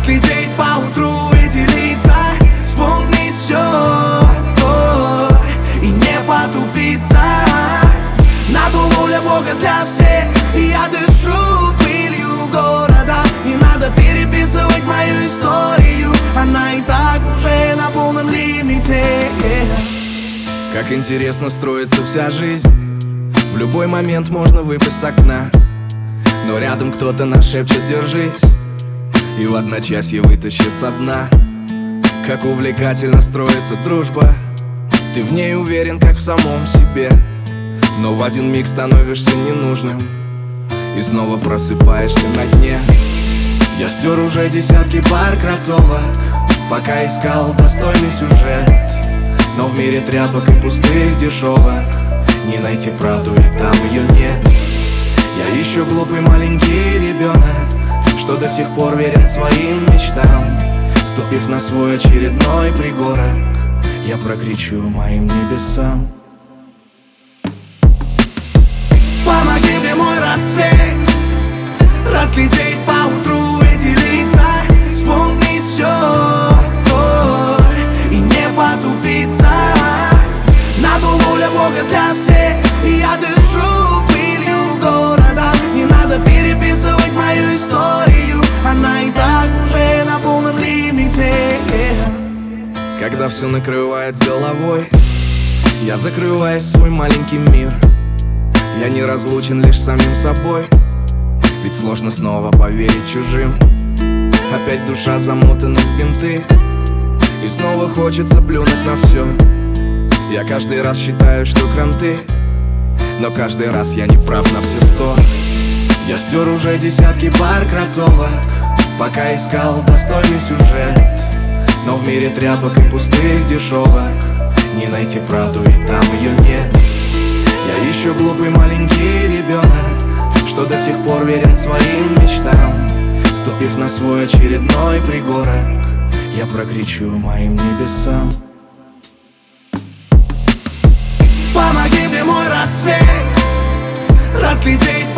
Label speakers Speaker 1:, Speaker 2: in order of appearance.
Speaker 1: разглядеть по утру и делиться Вспомнить все о, и не потупиться. На Надуву воля Бога для всех. Я дышу пылью города. Не надо переписывать мою историю. Она и так уже на полном лимите. Как интересно строится вся жизнь. В любой момент можно выпасть с окна. Но рядом кто-то нашепчет «держись» И в одночасье вытащит со дна. Как увлекательно строится дружба. Ты в ней уверен, как в самом себе. Но в один миг становишься ненужным. И снова просыпаешься на дне. Я стер уже десятки пар кроссовок Пока искал достойный сюжет. Но в мире тряпок и пустых дешевок Не найти правду и там ее нет. Я ищу глупый маленький ребенок Что до сих пор верен своим мечтам Ступив на свой очередной пригорок Я прокричу моим небесам. Помоги мне, мой рассвет Разглядеть поутру эти лица Вспомнить все И не потупиться. На то воля Бога для всех я дышу Когда все накрывает с головой. Я закрываюсь в свой маленький мир. Я не разлучен лишь самим собой. Ведь сложно снова поверить чужим. Опять душа замотана в бинты. И снова хочется плюнуть на все Я каждый раз считаю, что кранты. Но каждый раз я не прав на все сто. Я стер уже десятки пар кроссовок Пока искал достойный сюжет но в мире тряпок и пустых дешевок Не найти правду и там ее нет. Я ищу глупый маленький ребенок Что до сих пор верен своим мечтам. Ступив на свой очередной пригорок Я прокричу моим небесам. Помоги мне, мой рассвет Разглядеть